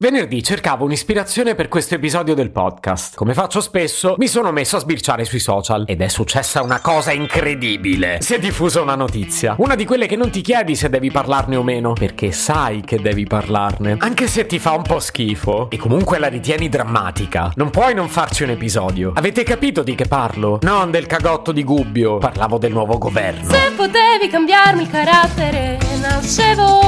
Venerdì cercavo un'ispirazione per questo episodio del podcast. Come faccio spesso, mi sono messo a sbirciare sui social ed è successa una cosa incredibile. Si è diffusa una notizia, una di quelle che non ti chiedi se devi parlarne o meno, perché sai che devi parlarne, anche se ti fa un po' schifo e comunque la ritieni drammatica. Non puoi non farci un episodio. Avete capito di che parlo? Non del cagotto di Gubbio, parlavo del nuovo governo. Se potevi cambiarmi il carattere, nascevo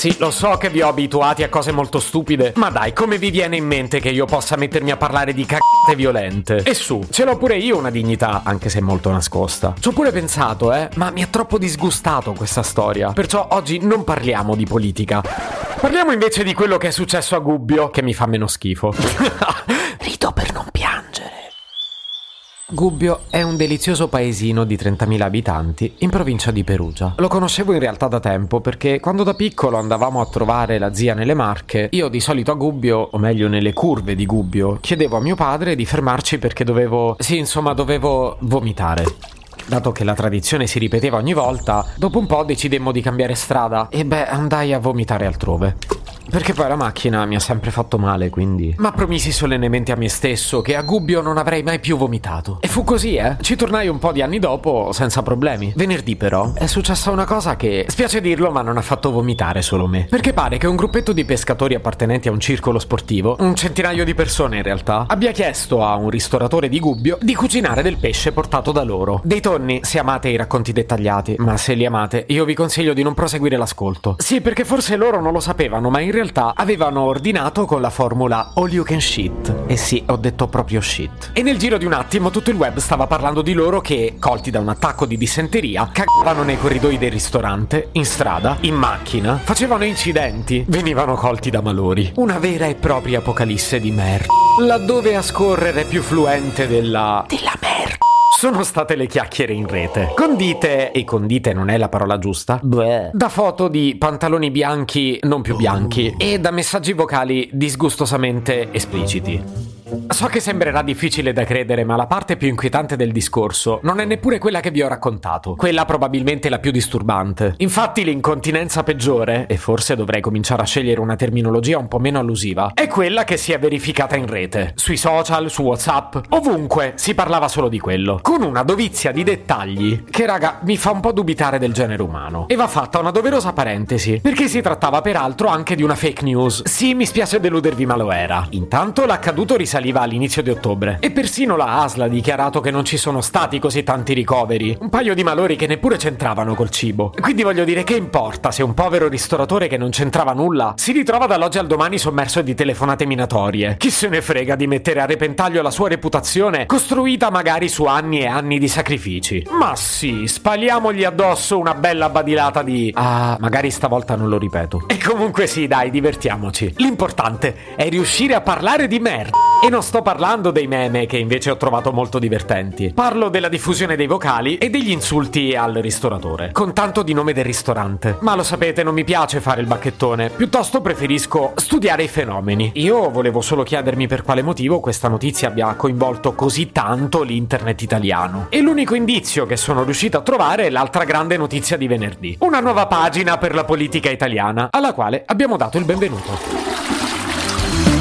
Sì, lo so che vi ho abituati a cose molto stupide, ma dai, come vi viene in mente che io possa mettermi a parlare di cagate violente? E su, ce l'ho pure io una dignità, anche se molto nascosta. Ci ho pure pensato, eh, ma mi ha troppo disgustato questa storia. Perciò oggi non parliamo di politica. Parliamo invece di quello che è successo a Gubbio, che mi fa meno schifo. Rido per non piangere. Gubbio è un delizioso paesino di 30.000 abitanti in provincia di Perugia. Lo conoscevo in realtà da tempo perché quando da piccolo andavamo a trovare la zia nelle Marche, io di solito a Gubbio, o meglio nelle curve di Gubbio, chiedevo a mio padre di fermarci perché dovevo... sì, insomma, dovevo vomitare. Dato che la tradizione si ripeteva ogni volta, dopo un po' decidemmo di cambiare strada e beh, andai a vomitare altrove. Perché poi la macchina mi ha sempre fatto male, quindi. Ma promisi solennemente a me stesso che a Gubbio non avrei mai più vomitato. E fu così, eh. Ci tornai un po' di anni dopo, senza problemi. Venerdì, però, è successa una cosa che, spiace dirlo, ma non ha fatto vomitare solo me. Perché pare che un gruppetto di pescatori appartenenti a un circolo sportivo, un centinaio di persone in realtà, abbia chiesto a un ristoratore di Gubbio di cucinare del pesce portato da loro. Dei tonni, se amate i racconti dettagliati, ma se li amate, io vi consiglio di non proseguire l'ascolto. Sì, perché forse loro non lo sapevano, ma in realtà realtà avevano ordinato con la formula all you can shit. E sì, ho detto proprio shit. E nel giro di un attimo tutto il web stava parlando di loro che, colti da un attacco di dissenteria, cagavano nei corridoi del ristorante, in strada, in macchina, facevano incidenti, venivano colti da malori. Una vera e propria apocalisse di merda. Laddove a scorrere più fluente della... della sono state le chiacchiere in rete. Condite, e condite non è la parola giusta, Bleh. da foto di pantaloni bianchi non più bianchi e da messaggi vocali disgustosamente espliciti. So che sembrerà difficile da credere, ma la parte più inquietante del discorso non è neppure quella che vi ho raccontato, quella probabilmente la più disturbante. Infatti l'incontinenza peggiore, e forse dovrei cominciare a scegliere una terminologia un po' meno allusiva, è quella che si è verificata in rete, sui social, su WhatsApp, ovunque si parlava solo di quello, con una dovizia di dettagli che raga mi fa un po' dubitare del genere umano. E va fatta una doverosa parentesi, perché si trattava peraltro anche di una fake news. Sì, mi spiace deludervi, ma lo era. Intanto l'accaduto risale risaliva all'inizio di ottobre. E persino la ASL ha dichiarato che non ci sono stati così tanti ricoveri. Un paio di malori che neppure c'entravano col cibo. Quindi voglio dire che importa se un povero ristoratore che non c'entrava nulla si ritrova dall'oggi al domani sommerso di telefonate minatorie. Chi se ne frega di mettere a repentaglio la sua reputazione costruita magari su anni e anni di sacrifici. Ma sì, spaliamogli addosso una bella badilata di... Ah, magari stavolta non lo ripeto. E comunque sì, dai, divertiamoci. L'importante è riuscire a parlare di merda. E non sto parlando dei meme che invece ho trovato molto divertenti. Parlo della diffusione dei vocali e degli insulti al ristoratore, con tanto di nome del ristorante. Ma lo sapete, non mi piace fare il bacchettone, piuttosto preferisco studiare i fenomeni. Io volevo solo chiedermi per quale motivo questa notizia abbia coinvolto così tanto l'internet italiano. E l'unico indizio che sono riuscito a trovare è l'altra grande notizia di venerdì. Una nuova pagina per la politica italiana, alla quale abbiamo dato il benvenuto.